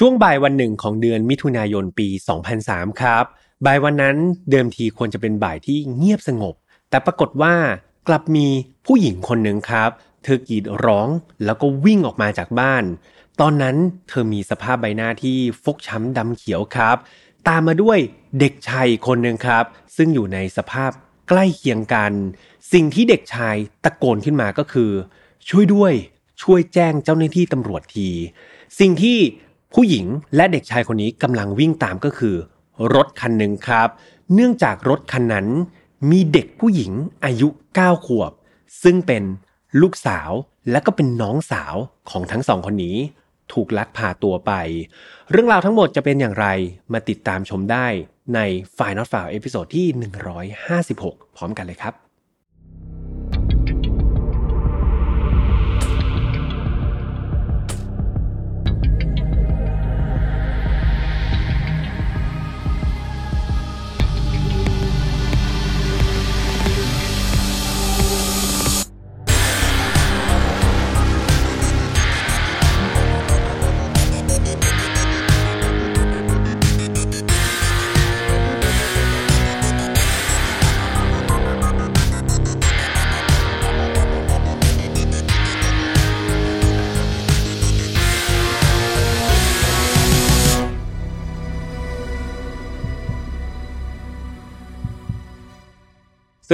ช่วงบ่ายวันหนึ่งของเดือนมิถุนายนปี 2003 ครับ บ่ายวันนั้นเดิมทีควรจะเป็นบ่ายที่เงียบสงบ แต่ปรากฏว่ากลับมีผู้หญิงคนหนึ่งครับ เธอกรีดร้องแล้วก็วิ่งออกมาจากบ้าน ตอนนั้นเธอมีสภาพใบหน้าที่ฟกช้ำดำเขียวครับ ตามมาด้วยเด็กชายคนหนึ่งครับ ซึ่งอยู่ในสภาพใกล้เคียงกัน สิ่งที่เด็กชายตะโกนขึ้นมาก็คือ ช่วยด้วยช่วยแจ้งเจ้าหน้าที่ตำรวจที สิ่งที่ ผู้หญิงและเด็กชายคนนี้กำลังวิ่งตามก็คือ รถคันหนึ่งครับ เนื่องจากรถคันนั้นมีเด็กผู้หญิงอายุ 9 ขวบ ซึ่งเป็นลูกสาวและก็เป็นน้องสาวของทั้งสองคนนี้ ถูกลักพาตัวไป เรื่องราวทั้งหมดจะเป็นอย่างไรมาติดตามชมได้ใน File Not Found episode ที่ 156 พร้อมกันเลยครับ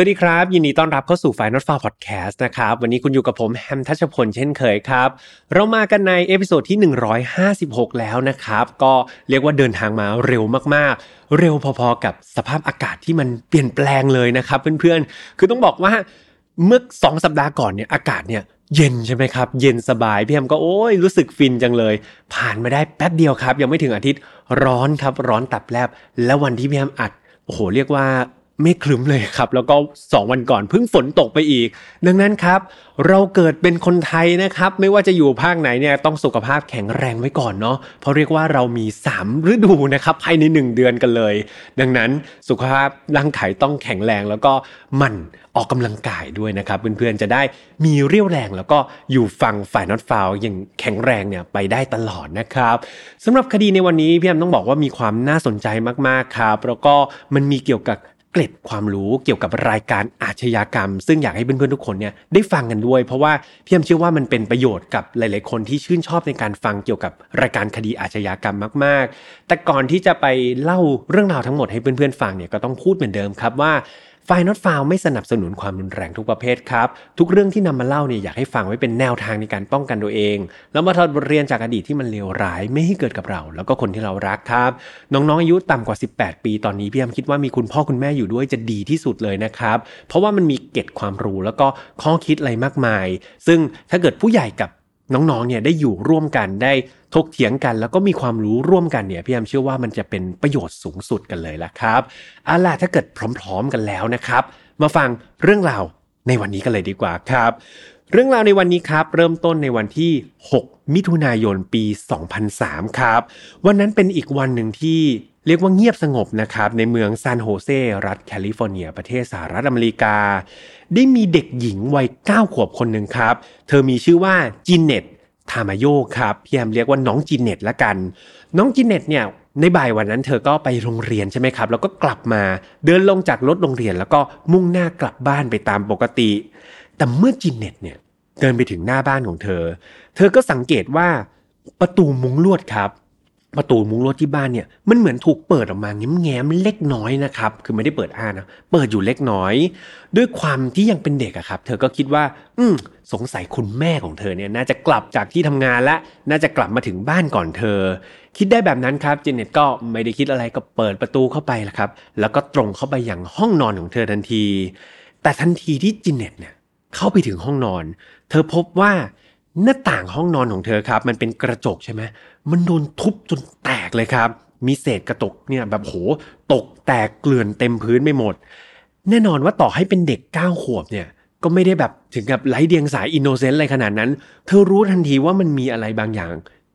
วัสดีครับ ยินดีต้อนรับเข้าสู่ File Not Found Podcast นะครับ วันนี้คุณอยู่กับผมแฮมทัชพลเช่นเคยครับ เรามากันใน episode ที่ 156 แล้วนะครับ ก็เรียกว่าเดินทางมาเร็วมากๆ เร็วพอๆกับสภาพอากาศที่มันเปลี่ยนแปลงเลยนะครับ เพื่อนๆ คือต้องบอกว่าเมื่อ2สัปดาห์ก่อนเนี่ยอากาศเนี่ยเย็นใช่ไหมครับ เย็นสบายพี่แฮมก็โอ้ยรู้สึกฟินจังเลย ผ่านมาได้แป๊บเดียวครับ ยังไม่ถึงอาทิตย์ร้อนครับ ร้อนตับแลบ แล้ววันที่พี่แฮมอัดโอ้โหเรียกว่า ไม่คลึ้มเลยครับ แล้วก็ 2 วันก่อนเพิ่งฝนตกไปอีก ดังนั้นครับ เราเกิดเป็นคนไทยนะครับ ไม่ว่าจะอยู่ภาคไหนเนี่ยต้องสุขภาพแข็งแรงไว้ก่อนเนาะเพราะเรียกว่าเรามี 3 ฤดูนะครับภายใน 1 เดือนกันเลย ดังนั้นสุขภาพร่างกายต้องแข็งแรงแล้วก็มันออกกำลังกายด้วยนะครับ เพื่อนๆจะได้มีเรี่ยวแรง แล้วก็อยู่ฟังฝ่ายน็อตฟาวอย่างแข็งแรงเนี่ยไปได้ตลอดนะครับสำหรับคดีในวันนี้พี่แอมต้องบอกว่ามีความน่าสนใจมากๆครับแล้วก็มันมีเกี่ยวกับ เกล็ดความรู้เกี่ยวกับรายการอาชญากรรม ซึ่งอยากให้เพื่อนๆทุกคนเนี่ยได้ฟังกันด้วย เพราะว่าพี่แอมเชื่อว่ามันเป็นประโยชน์กับหลายๆคนที่ชื่นชอบในการฟังเกี่ยวกับรายการคดีอาชญากรรมมาก ๆ แต่ก่อนที่จะไปเล่าเรื่องราวทั้งหมดให้เพื่อนๆฟังเนี่ยก็ต้องพูดเหมือนเดิมครับว่า ไฟนอตฟาวไม่สนับสนุนความรุนแรงทุกประเภทครับ ทุกเรื่องที่นำมาเล่าเนี่ยอยากให้ฟังไว้เป็นแนวทางในการป้องกันตัวเอง แล้วมาถอดบทเรียนจากอดีตที่มันเลวร้ายไม่ให้เกิดกับเรา แล้วก็คนที่เรารักครับ น้องๆอายุต่ำกว่า 18 ปีตอนนี้พี่แอมคิดว่ามีคุณพ่อคุณแม่อยู่ด้วยจะดีที่สุดเลยนะครับ เพราะว่ามันมีเก็ดความรู้แล้วก็ข้อคิดอะไรมากมาย ซึ่งถ้าเกิดผู้ใหญ่กับ น้องๆเนี่ยได้อยู่ร่วมกันได้ถกเถียงกัน แล้วก็มีความรู้ร่วมกันเนี่ยพี่แอมเชื่อว่ามันจะเป็นประโยชน์สูงสุดกันเลยละครับเอาล่ะถ้าเกิดพร้อมๆกันแล้วนะครับ มาฟังเรื่องราวในวันนี้กันเลยดีกว่าครับ เรื่องราวในวันนี้ครับเริ่มต้นในวันที่ 6 มิถุนายนปี 2003 ครับ วันนั้นเป็นอีกวันหนึ่งที่ เรียกว่าเงียบสงบนะครับในเมืองซานโฮเซรัฐแคลิฟอร์เนีย ประเทศสหรัฐอเมริกา ได้มีเด็กหญิงวัย 9 ขวบคนหนึ่งครับ เธอมีชื่อว่าจินเน็ตทามาโยครับพี่แอมเรียกว่าน้องจินเน็ตละกัน น้องจินเน็ตเนี่ยในบ่ายวันนั้นเธอก็ไปโรงเรียนใช่ไหมครับ แล้วก็กลับมาเดินลงจากรถโรงเรียน แล้วก็มุ่งหน้ากลับบ้านไปตามปกติ แต่เมื่อจินเน็ตเนี่ยเดินไปถึงหน้าบ้านของเธอ เธอก็สังเกตว่าประตูมุงลวดครับ ประตูมุ้งลวดที่บ้านเนี่ยมันเหมือนถูกเปิดออกมาแง้มๆเล็กน้อยนะครับคือไม่ได้เปิดอ้านะเปิดอยู่เล็กน้อย ด้วยความที่ยังเป็นเด็กอะครับ เธอก็คิดว่า อืมสงสัยคุณแม่ของเธอเนี่ยน่าจะกลับจากที่ทำงานและน่าจะกลับมาถึงบ้านก่อนเธอ คิดได้แบบนั้นครับเจเน็ตก็ไม่ได้คิดอะไรก็เปิดประตูเข้าไปละครับ แล้วก็ตรงเข้าไปอย่างห้องนอนของเธอทันที แต่ทันทีที่จินเน็ตเนี่ยเข้าไปถึงห้องนอน เธอพบว่าหน้าต่างห้องนอนของเธอครับ มันเป็นกระจกใช่ไหม มันโดนทุบจนแตกเลยครับ มีเศษกระจกเนี่ยแบบโหตกแตกเกลื่อนเต็มพื้นไปหมด แน่นอนว่าต่อให้เป็นเด็ก9ขวบเนี่ยก็ไม่ได้แบบถึงกับไร้เดียงสา innocent อะไรขนาดนั้น เธอรู้ทันทีว่ามันมีอะไรบางอย่าง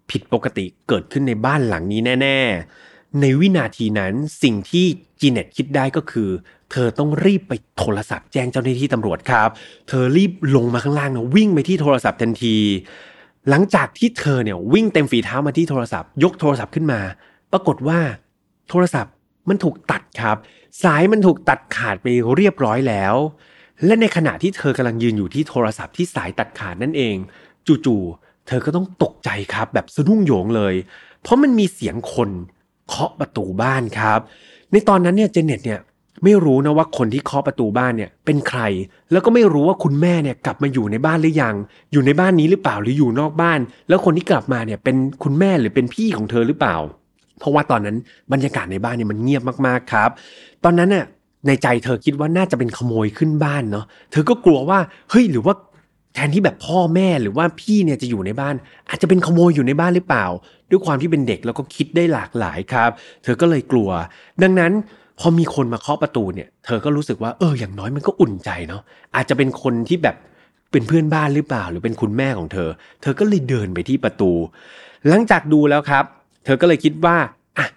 ผิดปกติเกิดขึ้นในบ้านหลังนี้แน่ ๆ ในวินาทีนั้นสิ่งที่จีเน็ตคิดได้ก็คือ เธอต้องรีบไปโทรศัพท์แจ้งเจ้าหน้าที่ตำรวจครับ เธอรีบลงมาข้างล่างนะวิ่งไปที่โทรศัพท์ทันที หลังจากที่เธอเนี่ยวิ่งเต็มฝีเท้ามาที่โทรศัพท์ ยกโทรศัพท์ขึ้นมา ปรากฏว่าโทรศัพท์มันถูกตัดครับ สายมันถูกตัดขาดไปเรียบร้อยแล้ว และในขณะที่เธอกำลังยืนอยู่ที่โทรศัพท์ที่สายตัดขาดนั่นเอง จู่ๆเธอก็ต้องตกใจครับแบบสะดุ้งโยงเลย เพราะมันมีเสียงคนเคาะประตูบ้านครับ ในตอนนั้นเนี่ยเจเน็ตเนี่ย ไม่รู้นะว่าคนที่เคาะประตูบ้านเนี่ยเป็นใคร แล้วก็ไม่รู้ว่าคุณแม่เนี่ยกลับมาอยู่ในบ้านหรือยัง อยู่ในบ้านนี้หรือเปล่าหรืออยู่นอกบ้าน แล้วคนที่กลับมาเนี่ยเป็นคุณแม่หรือเป็นพี่ของเธอหรือเปล่า เพราะว่าตอนนั้นบรรยากาศในบ้านเนี่ยมันเงียบมากๆครับ ตอนนั้นน่ะในใจเธอคิดว่าน่าจะเป็นขโมยขึ้นบ้านเนาะเธอก็กลัวว่าเฮ้ยหรือว่าแทนที่แบบพ่อแม่หรือว่าพี่เนี่ยจะอยู่ในบ้าน อาจจะเป็นขโมยอยู่ในบ้านหรือเปล่า ด้วยความที่เป็นเด็กแล้วก็คิดได้หลากหลายครับ เธอก็เลยกลัว ดังนั้น พอมีคนมาเคาะประตูเนี่ยเธอก็รู้สึกว่าเอออย่างน้อยมันก็อุ่นใจเนาะอาจจะเป็นคนที่แบบเป็นเพื่อนบ้านหรือเปล่า หรือเป็นคุณแม่ของเธอ เธอก็เลยเดินไปที่ประตู หลังจากดูแล้วครับ เธอก็เลยคิดว่าอะ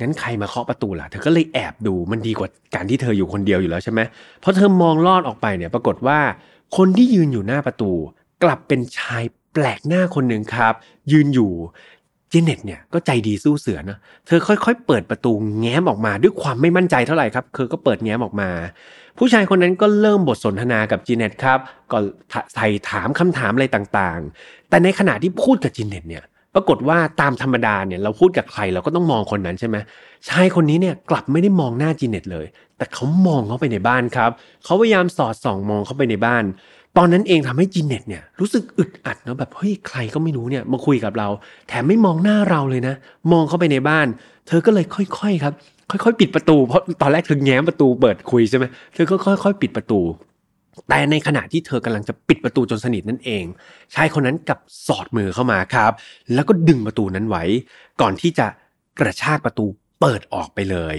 งั้นใครมาเคาะประตูล่ะ เธอก็เลยแอบดูมันดีกว่าการที่เธออยู่คนเดียวอยู่แล้วใช่ไหมเพราะเธอมองลอดออกไปเนี่ยปรากฏว่า คนที่ยืนอยู่หน้าประตู กลับเป็นชายแปลกหน้าคนหนึ่งครับ ยืนอยู่ เจเน็ตเนี่ยก็ใจดีสู้เสือนะ เธอค่อยๆ เปิดประตูแง้มออกมาด้วยความไม่มั่นใจเท่าไหร่ครับเธอก็เปิดแง้มออกมา ผู้ชายคนนั้นก็เริ่มบทสนทนากับจีเน็ตครับ ก็ใส่ถามคำถามอะไรต่างๆ แต่ในขณะที่พูดกับจีเน็ตเนี่ยปรากฏว่าตามธรรมดาเนี่ยเราพูดกับใครเราก็ต้องมองคนนั้นใช่ไหมชายคนนี้เนี่ยกลับไม่ได้มองหน้าจีเน็ตเลย แต่เขามองเข้าไปในบ้านครับ เขาพยายามสอดส่องมองเข้าไปในบ้าน ตอนนั้นเองทำให้จีเน็ตเนี่ยรู้สึกอึดอัดเนาะแบบเฮ้ยใครก็ไม่รู้เนี่ยมาคุยกับเรา แถมไม่มองหน้าเราเลยนะ มองเข้าไปในบ้าน เธอก็เลยค่อยๆครับ ค่อยๆ ปิดประตู เพราะตอนแรกเธอแง้มประตูเปิดคุยใช่ไหมเธอก็ค่อยๆ ปิดประตู แต่ในขณะที่เธอกำลังจะปิดประตูจนสนิทนั่นเองชายคนนั้นกับสอดมือเข้ามาครับ แล้วก็ดึงประตูนั้นไว้ ก่อนที่จะกระชากประตูเปิดออกไปเลย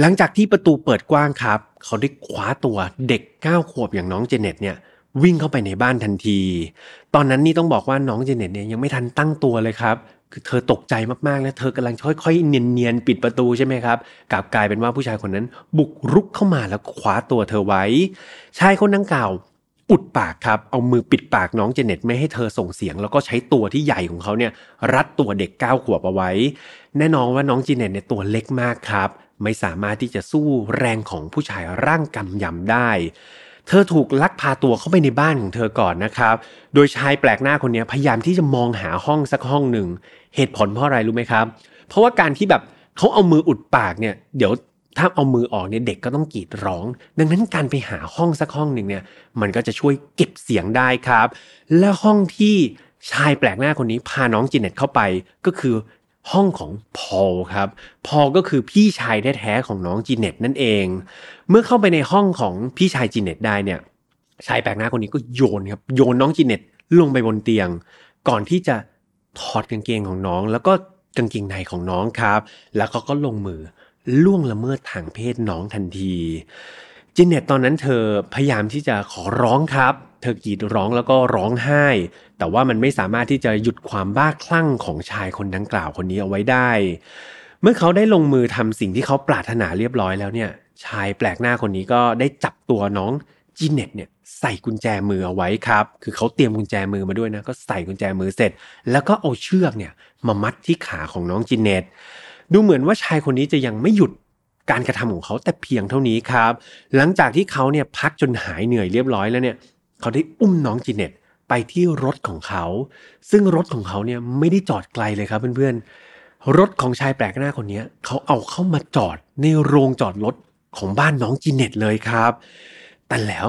หลังจากที่ประตูเปิดกว้างครับ เขาได้คว้าตัวเด็กเก้าขวบอย่างน้องเจเน็ตเนี่ย วิ่งเข้าไปในบ้านทันที ตอนนั้นนี่ต้องบอกว่าน้องเจเน็ตเนี่ยยังไม่ทันตั้งตัวเลยครับคือเธอตกใจมากๆและเธอกำลังค่อยๆเนียนๆปิดประตูใช่ไหมครับกลับกลายเป็นว่าผู้ชายคนนั้น บุกรุกเข้ามาแล้วคว้าตัวเธอไว้ ชายคนดังกล่าวอุดปากครับ เอามือปิดปากน้องเจเน็ตไม่ให้เธอส่งเสียง แล้วก็ใช้ตัวที่ใหญ่ของเขาเนี่ยรัดตัวเด็กเก้าขวบเอาไว้ แน่นอนว่าน้องเจเน็ตเนี่ยตัวเล็กมากครับ ไม่สามารถที่จะสู้แรงของผู้ชายร่างกำยำได้ เธอถูกลักพาตัวเข้าไปในบ้านของเธอก่อนนะครับ โดยชายแปลกหน้าคนนี้พยายามที่จะมองหาห้องสักห้องหนึ่ง เหตุผลเพราะอะไรรู้ไหมครับ เพราะว่าการที่แบบเขาเอามืออุดปากเนี่ย เดี๋ยวถ้าเอามือออกเนี่ยเด็กก็ต้องกรีดร้อง ดังนั้นการไปหาห้องสักห้องหนึ่งเนี่ย มันก็จะช่วยเก็บเสียงได้ครับ และห้องที่ชายแปลกหน้าคนนี้พาน้องจีเน็ตเข้าไปก็คือ ห้องของพอลครับ พอลก็คือพี่ชายแท้ๆของน้องจีเน็ตนั่นเอง เมื่อเข้าไปในห้องของพี่ชายจีเน็ตได้เนี่ย ชายแปลกหน้าคนนี้ก็โยนครับ โยนน้องจีเน็ตลงไปบนเตียง ก่อนที่จะถอดกางเกงของน้อง แล้วก็กางเกงในของน้องครับ แล้วเขาก็ลงมือล่วงละเมิดทางเพศน้องทันทีจินเน็ตตอนนั้นเธอพยายามที่จะขอร้องครับ เธอกรีดร้องแล้วก็ร้องไห้ แต่ว่ามันไม่สามารถที่จะหยุดความบ้าคลั่งของชายคนดังกล่าวคนนี้เอาไว้ได้ เมื่อเขาได้ลงมือทำสิ่งที่เขาปรารถนาเรียบร้อยแล้วเนี่ย ชายแปลกหน้าคนนี้ก็ได้จับตัวน้องจินเน็ตเนี่ยใส่กุญแจมือเอาไว้ครับ คือเขาเตรียมกุญแจมือมาด้วยนะก็ใส่กุญแจมือเสร็จ แล้วก็เอาเชือกเนี่ยมามัดที่ขาของน้องจินเน็ตดูเหมือนว่าชายคนนี้จะยังไม่หยุดการกระทำของเขาแต่เพียงเท่านี้ครับ หลังจากที่เขาเนี่ยพักจนหายเหนื่อยเรียบร้อยแล้วเนี่ย เขาได้อุ้มน้องจีเน็ตไปที่รถของเขา ซึ่งรถของเขาเนี่ยไม่ได้จอดไกลเลยครับเพื่อนๆ รถของชายแปลกหน้าคนนี้เขาเอาเข้ามาจอดในโรงจอดรถของบ้านน้องจีเน็ตเลยครับ แต่แล้ว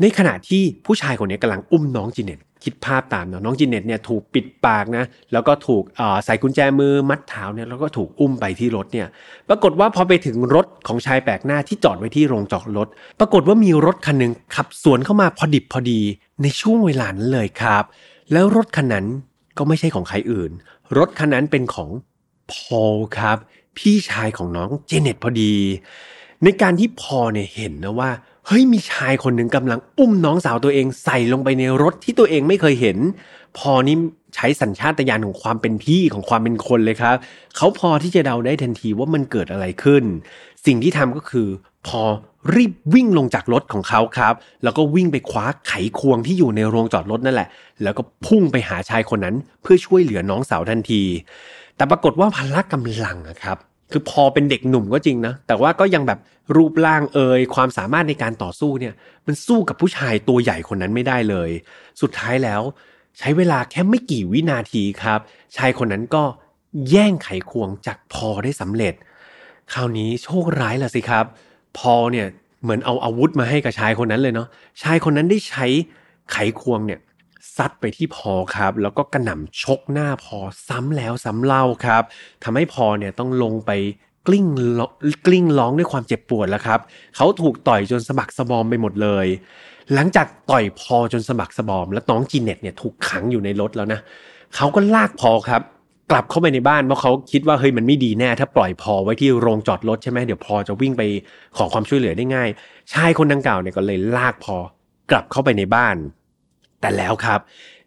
ในขณะที่ผู้ชายคนนี้กำลังอุ้มน้องจีเน็ตคิดภาพตามเนาะน้องจินเน็ตเนี่ยถูกปิดปากนะแล้วก็ถูกใส่กุญแจมือมัดเท้าเนี่ยแล้วก็ถูกอุ้มไปที่รถเนี่ยปรากฏว่าพอไปถึงรถของชายแปลกหน้าที่จอดไว้ที่โรงจอดรถ ปรากฏว่ามีรถคันหนึ่งขับสวนเข้ามาพอดิบพอดีในช่วงเวลานั้นเลยครับ แล้วรถคันนั้นก็ไม่ใช่ของใครอื่น รถคันนั้นเป็นของพอลครับ พี่ชายของน้องเจเน็ตพอดี ในการที่พอเนี่ยเห็นนะว่า เฮ้ยมีชายคนหนึ่งกำลังอุ้มน้องสาวตัวเองใส่ลงไปในรถที่ตัวเองไม่เคยเห็น พอนี้ใช้สัญชาตญาณของความเป็นพี่ของความเป็นคนเลยครับ เขาพอที่จะเดาได้ทันทีว่ามันเกิดอะไรขึ้น สิ่งที่ทำก็คือ พอรีบวิ่งลงจากรถของเขาครับ แล้วก็วิ่งไปคว้าไขควงที่อยู่ในโรงจอดรถนั่นแหละ แล้วก็พุ่งไปหาชายคนนั้นเพื่อช่วยเหลือน้องสาวทันที แต่ปรากฏว่าพละกำลังอะครับ คือพอเป็นเด็กหนุ่มก็จริงนะ แต่ว่าก็ยังแบบรูปร่างเอ่ยความสามารถในการต่อสู้เนี่ย มันสู้กับผู้ชายตัวใหญ่คนนั้นไม่ได้เลย สุดท้ายแล้ว ใช้เวลาแค่ไม่กี่วินาทีครับ ชายคนนั้นก็แย่งไขควงจากพอได้สำเร็จ คราวนี้โชคร้ายละสิครับ พอเนี่ยเหมือนเอาอาวุธมาให้กับชายคนนั้นเลยเนาะชายคนนั้นได้ใช้ไขควงเนี่ย ซัดไปที่พอครับ แล้วก็กระหน่ำชกหน้าพอซ้ำแล้วซ้ำเล่าครับทำให้พอเนี่ยต้องลงไปกลิ้งกลิ้งร้องด้วยความเจ็บปวดแล้วครับ เขาถูกต่อยจนสะบักสะบอมไปหมดเลย หลังจากต่อยพอจนสะบักสะบอม แล้วน้องจีเน็ตเนี่ยถูกขังอยู่ในรถแล้วนะเขาก็ลากพอครับ กลับเข้าไปในบ้านเพราะเขาคิดว่าเฮ้ยมันไม่ดีแน่ถ้าปล่อยพอไว้ที่โรงจอดรถใช่ไหมเดี๋ยวพอจะวิ่งไปขอความช่วยเหลือได้ง่าย ชายคนดังกล่าวเนี่ยก็เลยลากพอกลับเข้าไปในบ้าน แต่แล้วครับ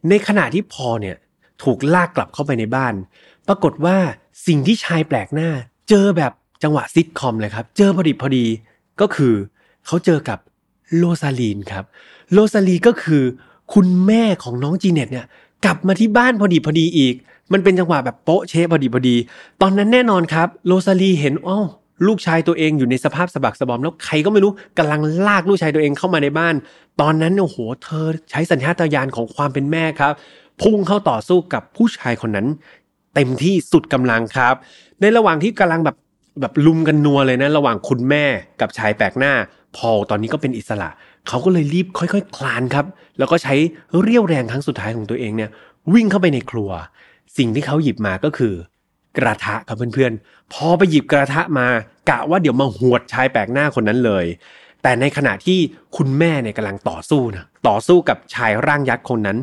ในขณะที่พอเนี่ยถูกลากกลับเข้าไปในบ้าน ปรากฏว่าสิ่งที่ชายแปลกหน้า เจอแบบจังหวะซิทคอมเลยครับ เจอพอดีพอดีก็คือเขาเจอกับโรซาลีนครับโรซาลีก็คือคุณแม่ของน้องจีเน็ตเนี่ยกลับมาที่บ้านพอดีพอดีอีก มันเป็นจังหวะแบบโป๊ะเชะพอดีพอดี ตอนนั้นแน่นอนครับโรซาลีเห็นอ้าว ลูกชายตัวเองอยู่ในสภาพสะบักสะบอมแล้วใครก็ไม่รู้กำลังลากลูกชายตัวเองเข้ามาในบ้าน ตอนนั้นโอ้โหเธอใช้สัญชาตญาณของความเป็นแม่ครับ พุ่งเข้าต่อสู้กับผู้ชายคนนั้น เต็มที่สุดกำลังครับ ในระหว่างที่กำลังแบบแบบลุมกันนัวเลยนะ ระหว่างคุณแม่กับชายแปลกหน้า พอตอนนี้ก็เป็นอิสระ เขาก็เลยรีบค่อยๆคลานครับ แล้วก็ใช้เรี่ยวแรงครั้งสุดท้ายของตัวเองเนี่ย วิ่งเข้าไปในครัว สิ่งที่เขาหยิบมาก็คือ กระทะครับเพื่อนๆ พอไปหยิบกระทะมากะว่าเดี๋ยวมาหวดชายแปลกหน้าคนนั้นเลย แต่ในขณะที่คุณแม่เนี่ยกำลังต่อสู้นะต่อสู้กับชายร่างยักษ์คนนั้น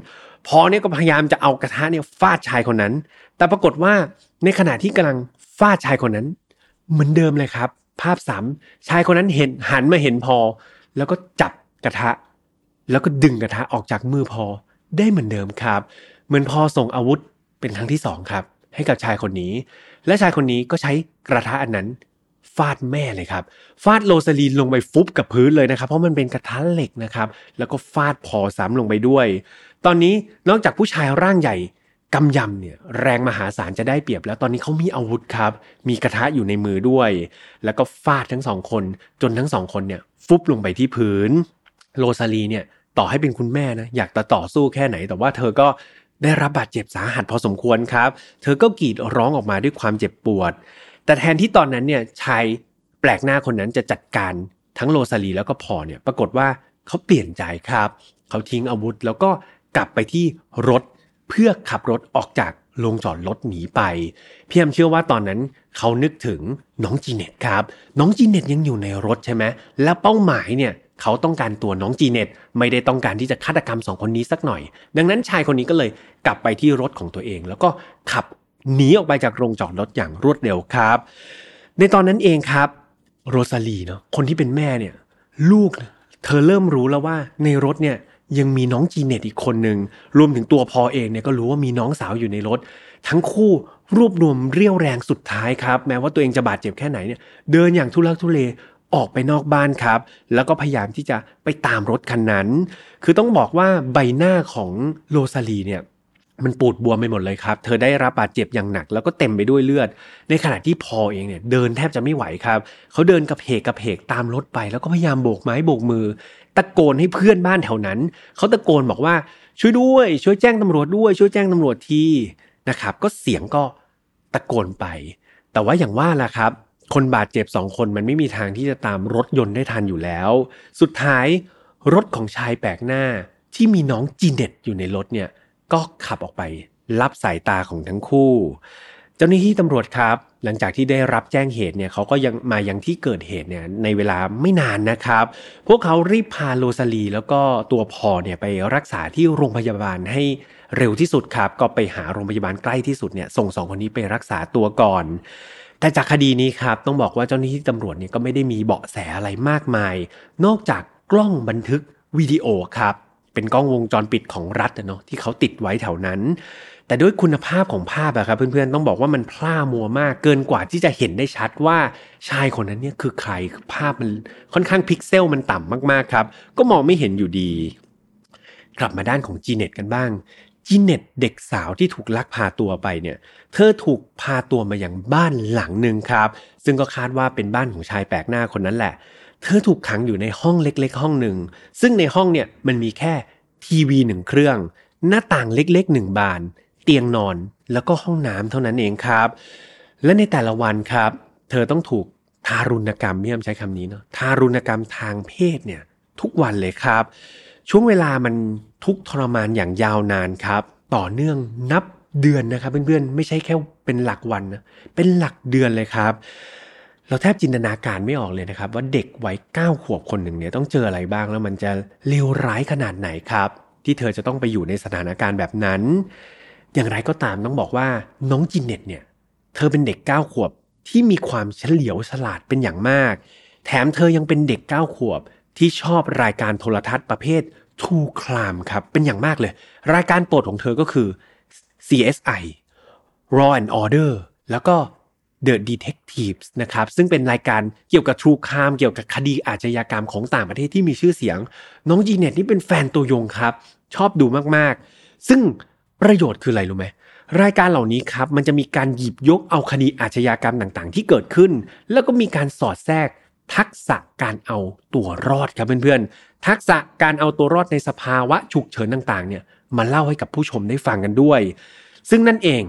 พอเนี่ยก็พยายามจะเอากระทะเนี่ยฟาดชายคนนั้น แต่ปรากฏว่าในขณะที่กำลังฟาดชายคนนั้น เหมือนเดิมเลยครับ ภาพสามชายคนนั้นเห็นหันมาเห็นพอ แล้วก็จับกระทะ แล้วก็ดึงกระทะออกจากมือพอได้เหมือนเดิมครับ เหมือนพอส่งอาวุธเป็นครั้งที่สองครับ ให้กับชายคนนี้ และชายคนนี้ก็ใช้กระทะอันนั้นฟาดแม่เลยครับ ฟาดโรซาลีนลงไปฟุบกับพื้นเลยนะครับ เพราะมันเป็นกระทะเหล็กนะครับ แล้วก็ฟาดพอซ้ำลงไปด้วย ตอนนี้นอกจากผู้ชายร่างใหญ่กำยำเนี่ยแรงมหาศาลจะได้เปรียบแล้วตอนนี้เขามีอาวุธครับ มีกระทะอยู่ในมือด้วย แล้วก็ฟาดทั้งสองคนจนทั้งสองคนเนี่ยฟุบลงไปที่พื้น โรซาลีเนี่ยต่อให้เป็นคุณแม่นะอยากจะต่อสู้แค่ไหน แต่ว่าเธอก็ ได้รับบาดเจ็บสาหัสพอสมควรครับ เธอก็กรีดร้องออกมาด้วยความเจ็บปวด แต่แทนที่ตอนนั้นเนี่ยชายแปลกหน้าคนนั้นจะจัดการทั้งโรซาลีแล้วก็พอเนี่ยปรากฏว่าเขาเปลี่ยนใจครับ เขาทิ้งอาวุธแล้วก็กลับไปที่รถเพื่อขับรถออกจากโรงจอดรถหนีไป พี่แอมเชื่อว่าตอนนั้นเขานึกถึงน้องจีเน็ตครับ น้องจีเน็ตยังอยู่ในรถใช่ไหมและเป้าหมายเนี่ย เขาต้องการตัวน้องจีเน็ตไม่ได้ต้องการที่จะฆาตกรรมสองคนนี้สักหน่อย ดังนั้นชายคนนี้ก็เลยกลับไปที่รถของตัวเอง แล้วก็ขับหนีออกไปจากโรงจอดรถอย่างรวดเร็วครับ ในตอนนั้นเองครับโรซาลีเนาะคนที่เป็นแม่เนี่ยลูกเธอเริ่มรู้แล้วว่าในรถเนี่ยยังมีน้องจีเน็ตอีกคนหนึ่งรวมถึงตัวพอเองเนี่ยก็รู้ว่ามีน้องสาวอยู่ในรถ ทั้งคู่รวบรวมเรี่ยวแรงสุดท้ายครับ แม้ว่าตัวเองจะบาดเจ็บแค่ไหนเนี่ยเดินอย่างทุลักทุเล ออกไปนอกบ้านครับ แล้วก็พยายามที่จะไปตามรถคันนั้น คือต้องบอกว่าใบหน้าของโรซาลีเนี่ยมันปูดบวมไปหมดเลยครับ เธอได้รับบาดเจ็บอย่างหนัก แล้วก็เต็มไปด้วยเลือด ในขณะที่พอเองเนี่ยเดินแทบจะไม่ไหวครับ เขาเดินกับเพกกับเพกตามรถไป แล้วก็พยายามโบกไม้โบกมือ ตะโกนให้เพื่อนบ้านแถวนั้น เขาตะโกนบอกว่าช่วยด้วย ช่วยแจ้งตำรวจด้วย ช่วยแจ้งตำรวจทีนะครับ ก็เสียงก็ตะโกนไป แต่ว่าอย่างว่าล่ะครับ คนบาดเจ็บสองคนมันไม่มีทางที่จะตามรถยนต์ได้ทันอยู่แล้ว สุดท้ายรถของชายแปลกหน้าที่มีน้องจีเน็ตอยู่ในรถเนี่ยก็ขับออกไปรับสายตาของทั้งคู่ เจ้าหน้าที่ตำรวจครับ หลังจากที่ได้รับแจ้งเหตุเนี่ยเขาก็ยังมายังที่เกิดเหตุเนี่ยในเวลาไม่นานนะครับ พวกเขารีบพาโรซาลีแล้วก็ตัวพอเนี่ยไปรักษาที่โรงพยาบาลให้เร็วที่สุดครับ ก็ไปหาโรงพยาบาลใกล้ที่สุดเนี่ยส่งสองคนนี้ไปรักษาตัวก่อน แต่จากคดีนี้ครับต้องบอกว่าเจ้าหน้าที่ตำรวจเนี่ยก็ไม่ได้มีเบาะแสอะไรมากมาย นอกจากกล้องบันทึกวิดีโอครับ เป็นกล้องวงจรปิดของรัฐเนาะที่เขาติดไว้แถวนั้น แต่ด้วยคุณภาพของภาพอะครับ เพื่อนๆต้องบอกว่ามันพล่ามัวมากเกินกว่าที่จะเห็นได้ชัดว่าชายคนนั้นเนี่ยคือใครภาพมันค่อนข้างพิกเซลมันต่ำมากๆครับ ก็มองไม่เห็นอยู่ดี กลับมาด้านของจีเน็ตกันบ้าง จีเน็ตเด็กสาวที่ถูกลักพาตัวไปเนี่ย เธอถูกพาตัวมาอย่างบ้านหลังหนึ่งครับ ซึ่งก็คาดว่าเป็นบ้านของชายแปลกหน้าคนนั้นแหละ เธอถูกขังอยู่ในห้องเล็กๆ ห้องหนึ่ง ซึ่งในห้องเนี่ยมันมีแค่ทีวีหนึ่งเครื่อง หน้าต่างเล็กๆหนึ่งบาน เตียงนอนแล้วก็ห้องน้ำเท่านั้นเองครับ และในแต่ละวันครับ เธอต้องถูกทารุณกรรมพี่ยมใช้คำนี้เนาะทารุณกรรมทางเพศเนี่ยทุกวันเลยครับ ช่วงเวลามัน ทุกทรมานอย่างยาวนานครับ ต่อเนื่องนับเดือนนะครับเพื่อนๆไม่ใช่แค่เป็นหลักวันนะเป็นหลักเดือนเลยครับ เราแทบจินตนาการไม่ออกเลยนะครับ ว่าเด็กวัยเก้าขวบคนหนึ่งเนี่ยต้องเจออะไรบ้างแล้วมันจะเลวร้ายขนาดไหนครับ ที่เธอจะต้องไปอยู่ในสถานการณ์แบบนั้น อย่างไรก็ตามต้องบอกว่าน้องจินเน็ตเนี่ยเธอเป็นเด็กเก้าขวบที่มีความเฉลียวฉลาดเป็นอย่างมาก แถมเธอยังเป็นเด็กเก้าขวบที่ชอบรายการโทรทัศน์ประเภท True Crime ครับ เป็นอย่างมากเลย รายการโปรดของเธอก็คือ CSI Raw and Order แล้วก็ The Detectives นะครับ ซึ่งเป็นรายการเกี่ยวกับ True Crime เกี่ยวกับคดีอาชญากรรมของต่างประเทศที่มีชื่อเสียง น้องจีเน็ตนี่เป็นแฟนตัวยงครับ ชอบดูมากๆ ซึ่งประโยชน์คืออะไรรู้ไหมรายการเหล่านี้ครับมันจะมีการหยิบยกเอาคดีอาชญากรรมต่างๆ ที่เกิดขึ้น แล้วก็มีการสอดแทรกทักษะการเอาตัวรอดครับเพื่อนๆ ทักษะการเอาตัวรอดในสภาวะฉุกเฉินต่างๆเนี่ยมาเล่าให้กับผู้ชมได้ฟังกันด้วย ซึ่งนั่นเอง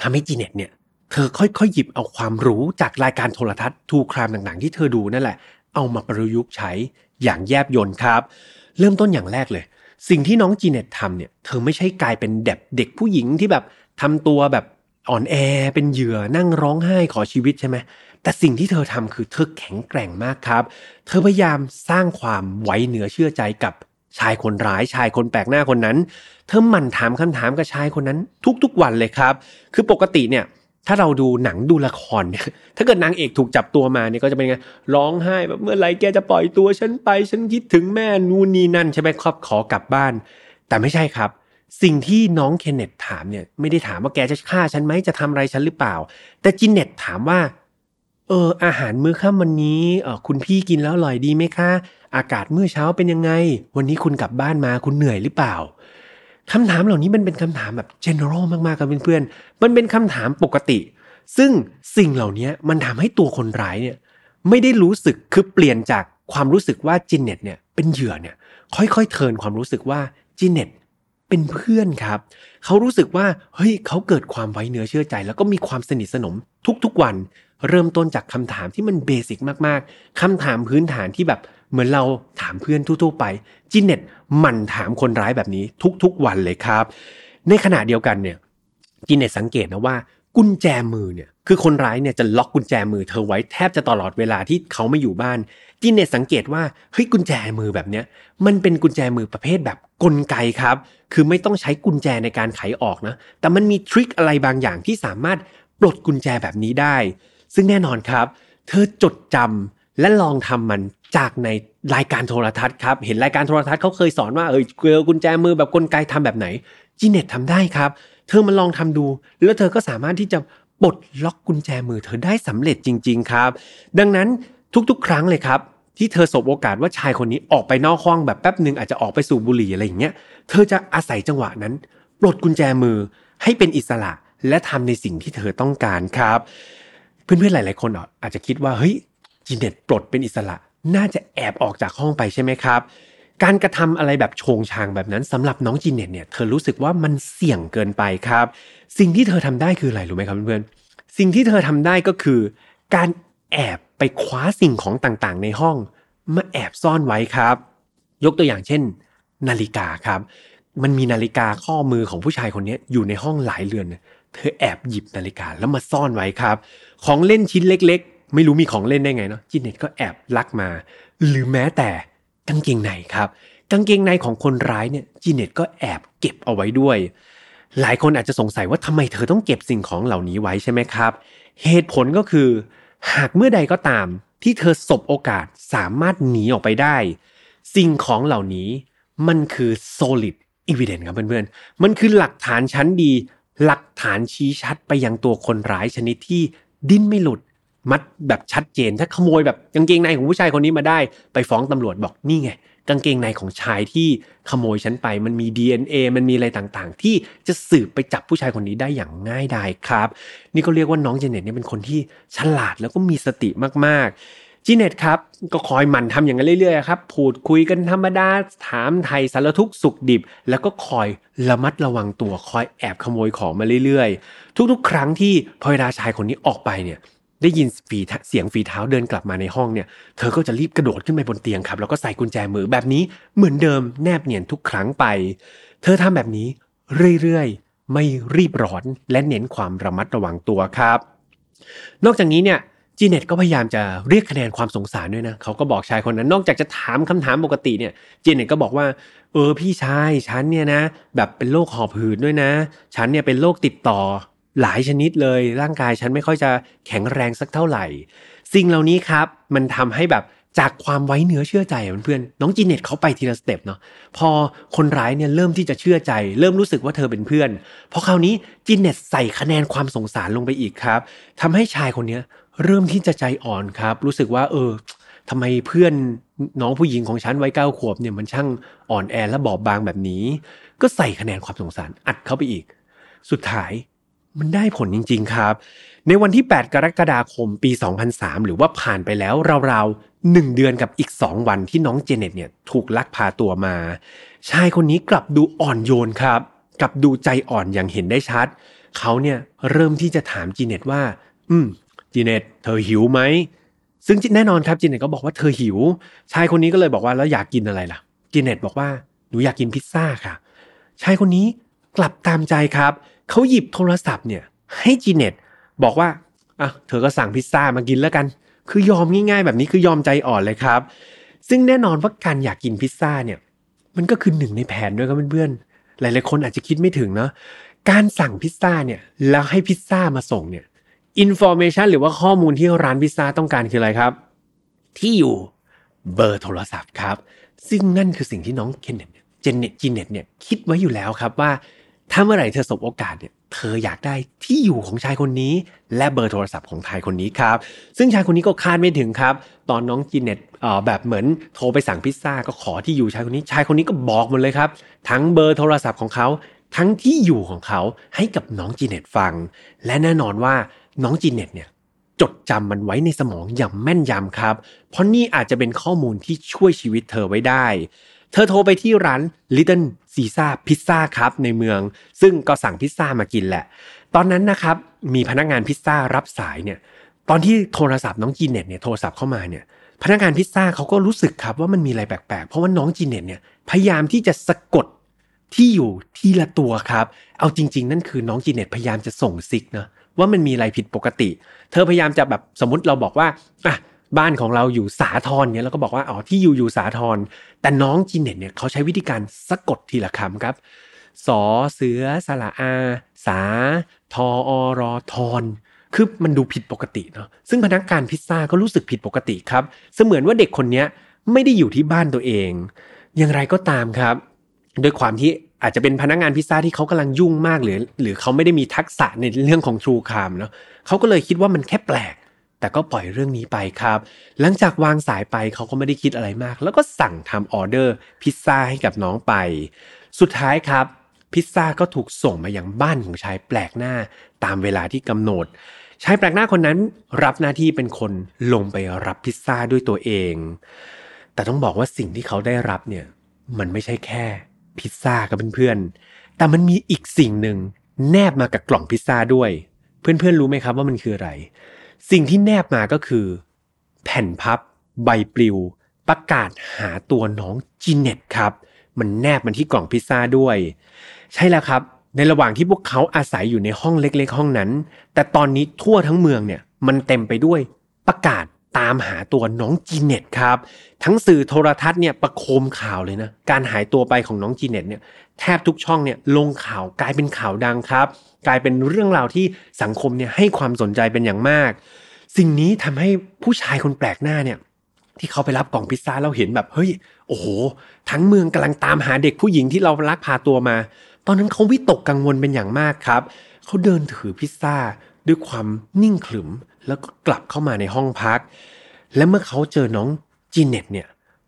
ทำให้จีเน็ตเนี่ยเธอค่อยๆ หยิบเอาความรู้จากรายการโทรทัศน์ทูครามต่างๆ ที่เธอดูนั่นแหละ เอามาประยุกต์ใช้อย่างแยบยลครับ เริ่มต้นอย่างแรกเลย สิ่งที่น้องจีเน็ตทำเนี่ยเธอไม่ใช่กลายเป็นเด็กเด็กผู้หญิงที่แบบทำตัวแบบอ่อนแอเป็นเหยื่อนั่งร้องไห้ขอชีวิตใช่ไหม แต่สิ่งที่เธอทำคือเธอแข็งแกร่งมากครับ เธอพยายามสร้างความไว้เหนือเชื่อใจกับชายคนร้ายชายคนแปลกหน้าคนนั้น เธอหมั่นถามคำถามกับชายคนนั้น ทุกๆวันเลยครับ คือปกติเนี่ยถ้าเราดูหนังดูละครเนี่ยถ้าเกิดนางเอกถูกจับตัวมาเนี่ยก็จะเป็นไงร้องไห้แบบเมื่อไรแกจะปล่อยตัวฉันไปฉันคิดถึงแม่นูนนี่นั่นใช่ไหมครับขอกลับบ้าน แต่ไม่ใช่ครับ สิ่งที่น้องเคนเนตถามเนี่ยไม่ได้ถามว่าแกจะฆ่าฉันไหมจะทำอะไรฉันหรือเปล่า แต่จินเน็ตถามว่า เอออาหารมื้อค่ำวันนี้เออคุณพี่กินแล้วอร่อยดีไหมคะ อากาศเมื่อเช้าเป็นยังไง วันนี้คุณกลับบ้านมาคุณเหนื่อยหรือเปล่าคำถามเหล่านี้มันเป็นคำถามแบบ general มากๆครับเพื่อนๆมันเป็นคำถามปกติ ซึ่งสิ่งเหล่านี้มันทำให้ตัวคนร้ายเนี่ยไม่ได้รู้สึกคือเปลี่ยนจากความรู้สึกว่าจินเน็ตเนี่ยเป็นเหยื่อเนี่ยค่อยๆเทินความรู้สึกว่าจินเน็ตเป็นเพื่อนครับ เขารู้สึกว่าเฮ้ยเขาเกิดความไว้เนื้อเชื่อใจ แล้วก็มีความสนิทสนมทุกๆวัน เริ่มต้นจากคำถามที่มันเบสิกมากๆคำถามพื้นฐานที่แบบเหมือนเราถามเพื่อนทั่วๆไปจินเน็ตมันถามคนร้ายแบบนี้ทุกๆวันเลยครับ ในขณะเดียวกันเนี่ยจินเน็ตสังเกตนะว่ากุญแจมือเนี่ยคือคนร้ายเนี่ยจะล็อกกุญแจมือเธอไว้แทบจะตลอดเวลาที่เขาไม่อยู่บ้านจินเน็ตสังเกตว่าเฮ้ยกุญแจมือแบบเนี้ยมันเป็นกุญแจมือประเภทแบบกลไกครับ คือไม่ต้องใช้กุญแจในการไขออกนะแต่มันมีทริคอะไรบางอย่างที่สามารถปลดกุญแจแบบนี้ได้ ซึ่งแน่นอนครับ เธอจดจำและลองทำมันจากในรายการโทรทัศน์ครับ เห็นรายการโทรทัศน์เขาเคยสอนว่าเออเกลียวกุญแจมือแบบกลไกทำแบบไหนจีเน็ตทำได้ครับ เธอมาลองทำดู แล้วเธอก็สามารถที่จะปลดล็อกกุญแจมือเธอได้สำเร็จจริง ๆ ครับ ดังนั้นทุกๆ ครั้งเลยครับที่เธอสบโอกาสว่าชายคนนี้ออกไปนอกห้องแบบแป๊บหนึ่งอาจจะออกไปสูบบุหรี่อะไรอย่างเงี้ย เธอจะอาศัยจังหวะนั้น ปลดกุญแจมือให้เป็นอิสระและทำในสิ่งที่เธอต้องการครับ เพื่อนๆหลาย ๆ คนอาจจะคิดว่าเฮ้ยจีเน็ตปลดเป็นอิสระ น่าจะแอบออกจากห้องไปใช่ไหมครับ การกระทำอะไรแบบโชงชางแบบนั้นสำหรับน้องจีเน็ตเนี่ยเธอรู้สึกว่ามันเสี่ยงเกินไปครับ สิ่งที่เธอทำได้คืออะไรรู้ไหมครับเพื่อนๆสิ่งที่เธอทำได้ก็คือ การแอบไปคว้าสิ่งของต่างๆ ในห้องมาแอบซ่อนไว้ครับ ยกตัวอย่างเช่น นาฬิกาครับ มันมีนาฬิกาข้อมือของผู้ชายคนนี้อยู่ในห้องหลายเรือน เธอแอบหยิบนาฬิกาแล้วมาซ่อนไว้ครับ ของเล่นชิ้นเล็ก ๆ ไม่รู้มีของเล่นได้ไงเนาะจินเน็ตก็แอบลักมา หรือแม้แต่กางเกงในครับกางเกงในของคนร้ายเนี่ยจินเน็ตก็แอบเก็บเอาไว้ด้วย หลายคนอาจจะสงสัยว่าทำไมเธอต้องเก็บสิ่งของเหล่านี้ไว้ใช่ไหมครับ เหตุผลก็คือ หากเมื่อใดก็ตาม ที่เธอสบโอกาสสามารถหนีออกไปได้ สิ่งของเหล่านี้มันคือ solid evidence ครับเพื่อนๆ มันคือหลักฐานชั้นดี หลักฐานชี้ชัดไปยังตัวคนร้ายชนิดที่ดิ้นไม่หลุด มัดแบบชัดเจน ถ้าขโมยแบบกางเกงในของผู้ชายคนนี้มาได้ ไปฟ้องตำรวจบอกนี่ไงกางเกงในของชายที่ขโมยฉันไป มันมี DNA มันมีอะไรต่างๆ ที่จะสืบไปจับผู้ชายคนนี้ได้อย่างง่ายดายครับ นี่ก็เรียกว่าน้องเจเน็ตเนี่ยเป็นคนที่ฉลาดแล้วก็มีสติมากๆ จีเน็ตครับก็คอยหมั่นทำอย่างนั้นเรื่อยๆครับพูดคุยกันธรรมดาถามไทยสารทุกสุขดิบ แล้วก็คอยระมัดระวังตัวคอยแอบขโมยของมาเรื่อยๆ ทุกๆ ครั้งที่พอเวลาชายคนนี้ออกไปเนี่ยได้ยินฝีเสียงฝีเท้าเดินกลับมาในห้องเนี่ย เธอก็จะรีบกระโดดขึ้นไปบนเตียงครับ แล้วก็ใส่กุญแจมือแบบนี้เหมือนเดิมแนบเนียนทุกครั้งไป เธอทำแบบนี้เรื่อยๆ ไม่รีบร้อนและเน้นความระมัดระวังตัวครับ นอกจากนี้เนี่ย จีเน็ตก็พยายามจะเรียกคะแนนความสงสารด้วยนะเขาก็บอกชายคนนั้น นอกจากจะถามคำถามปกติเนี่ยจีเน็ตก็บอกว่า เออพี่ชายฉันเนี่ยนะ แบบเป็นโรคหอบหืดด้วยนะ ฉันเนี่ยเป็นโรคติดต่อหลายชนิดเลย ร่างกายฉันไม่ค่อยจะแข็งแรงสักเท่าไหร่ สิ่งเหล่านี้ครับ มันทำให้แบบจากความไว้เนื้อเชื่อใจเพื่อนน้องจีเน็ตเขาไปทีละสเต็ปเนาะพอคนร้ายเนี่ยเริ่มที่จะเชื่อใจ เริ่มรู้สึกว่าเธอเป็นเพื่อนพอคราวนี้จีเน็ตใส่คะแนนความสงสารลงไปอีกครับทำให้ชายคนนี้ เริ่มที่จะใจอ่อนครับ รู้สึกว่า เออทำไมเพื่อนน้องผู้หญิงของฉันวัยเก้าขวบเนี่ยมันช่างอ่อนแอและบอบบางแบบนี้ ก็ใส่คะแนนความสงสารอัดเข้าไปอีก สุดท้ายมันได้ผลจริง ๆครับ ในวันที่ 8 กรกฎาคมปี 2003 หรือว่าผ่านไปแล้วราวๆ1เดือนกับอีก 2 วันที่น้องเจเน็ตเนี่ยถูกลักพาตัวมา ชายคนนี้กลับดูอ่อนโยนครับกลับดูใจอ่อนอย่างเห็นได้ชัด เขาเนี่ยเริ่มที่จะถามจีเน็ตว่า อืม จีเน็ตเธอหิวไหมซึ่งแน่นอนครับจีเน็ตก็บอกว่าเธอหิว ชายคนนี้ก็เลยบอกว่าแล้วอยากกินอะไรล่ะจีเน็ตบอกว่าหนูอยากกินพิซซ่าค่ะ ชายคนนี้กลับตามใจครับเขาหยิบโทรศัพท์เนี่ย ให้จีเน็ตบอกว่าอะเธอก็สั่งพิซซ่ามากินแล้วกัน คือยอมง่าย ๆ แบบนี้คือยอมใจอ่อนเลยครับ ซึ่งแน่นอนว่าการอยากกินพิซซ่าเนี่ย มันก็คือหนึ่งในแผนด้วยครับเพื่อนๆหลายๆคนอาจจะคิดไม่ถึงเนาะการสั่งพิซซ่าเนี่ยแล้วให้พิซซ่ามาส่งเนี่ย information หรือว่าข้อมูลที่ร้านพิซซ่าต้องการคืออะไรครับ ที่อยู่เบอร์โทรศัพท์ครับ ซึ่งนั่นคือสิ่งที่น้องเคนเน็ตเจนเน็ตจีเน็ตเนี่ยคิดไว้อยู่แล้วครับว่าถ้าเมื่อไหร่เธอสบโอกาสเนี่ยเธออยากได้ที่อยู่ของชายคนนี้ และเบอร์โทรศัพท์ของชายคนนี้ครับ ซึ่งชายคนนี้ก็คาดไม่ถึงครับ ตอนน้องจีเน็ตแบบเหมือนโทรไปสั่งพิซซ่าก็ขอที่อยู่ชายคนนี้ ชายคนนี้ก็บอกหมดเลยครับ ทั้งเบอร์โทรศัพท์ของเขา ทั้งที่อยู่ของเขาให้กับน้องจีเน็ตฟัง และแน่นอนว่า น้องจีเน็ตเนี่ยจดจำมันไว้ในสมองอย่างแม่นยำครับ เพราะนี่อาจจะเป็นข้อมูลที่ช่วยชีวิตเธอไว้ได้ เธอโทรไปที่ร้าน Little Caesar Pizza ครับในเมือง ซึ่งก็สั่งพิซซ่ามากินแหละ ตอนนั้นนะครับมีพนักงานพิซซ่ารับสายเนี่ย ตอนที่โทรศัพท์น้องจีเน็ตเนี่ยโทรศัพท์เข้ามาเนี่ย พนักงานพิซซ่าเขาก็รู้สึกครับว่ามันมีอะไรแปลกๆ เพราะว่าน้องจีเน็ตเนี่ยพยายามที่จะสะกดที่อยู่ทีละตัวครับ เอาจริง ๆ นั่นคือน้องจีเน็ตพยายามจะส่งซิกนะ ว่ามันมีอะไรผิดปกติ เธอพยายามจะแบบสมมติเราบอกว่าอะบ้านของเราอยู่สาทรเนี่ยเราก็บอกว่าอ๋อที่อยู่อยู่สาทรแต่น้องจีเน็ตเนี่ยเขาใช้วิธีการสะกดทีละคำครับสอเสือสระอา สา ทออรอทอนคือมันดูผิดปกติเนาะซึ่งพนักงานพิซซ่าก็รู้สึกผิดปกติครับ เสมือนว่าเด็กคนนี้ไม่ได้อยู่ที่บ้านตัวเอง อย่างไรก็ตามครับ ด้วยความที่ อาจจะเป็นพนักงานพิซซ่าที่เขากำลังยุ่งมากหรือ หรือเขาไม่ได้มีทักษะในเรื่องของทรูคามเนาะเขาก็เลยคิดว่ามันแค่แปลก แต่ก็ปล่อยเรื่องนี้ไปครับ หลังจากวางสายไปเขาก็ไม่ได้คิดอะไรมาก แล้วก็สั่งทำออเดอร์พิซซ่าให้กับน้องไป สุดท้ายครับ พิซซ่าก็ถูกส่งมาอย่างบ้านของชายแปลกหน้าตามเวลาที่กำหนดชายแปลกหน้าคนนั้นรับหน้าที่เป็นคนลงไปรับพิซซ่าด้วยตัวเอง แต่ต้องบอกว่าสิ่งที่เขาได้รับเนี่ยมันไม่ใช่แค่ พิซซ่ากับเพื่อนๆ แต่มันมีอีกสิ่งหนึ่งแนบมากับกล่องพิซซ่าด้วย เพื่อนๆรู้ไหมครับว่ามันคืออะไร สิ่งที่แนบมาก็คือ แผ่นพับ ใบปลิว ประกาศหาตัวน้องจีเน็ตครับ มันแนบมันที่กล่องพิซซ่าด้วย ใช่แล้วครับ ในระหว่างที่พวกเขาอาศัยอยู่ในห้องเล็ก ๆ ห้องนั้น แต่ตอนนี้ทั่วทั้งเมืองเนี่ยมันเต็มไปด้วยประกาศ ตามหาตัวน้องจีเน็ตครับ ทั้งสื่อโทรทัศน์เนี่ยประโคมข่าวเลยนะ การหายตัวไปของน้องจีเน็ตเนี่ยแทบทุกช่องเนี่ยลงข่าวกลายเป็นข่าวดังครับ กลายเป็นเรื่องราวที่สังคมเนี่ยให้ความสนใจเป็นอย่างมาก สิ่งนี้ทำให้ผู้ชายคนแปลกหน้าเนี่ยที่เขาไปรับกล่องพิซซ่าเราเห็นแบบเฮ้ยโอ้โห ทั้งเมืองกำลังตามหาเด็กผู้หญิงที่เราลักพาตัวมา ตอนนั้นเขาวิตกกังวลเป็นอย่างมากครับเขาเดินถือพิซซ่าด้วยความนิ่งขรึม แล้วก็กลับเข้ามาในห้องพัก และเมื่อเขาเจอน้องจีเน็ตเนี่ย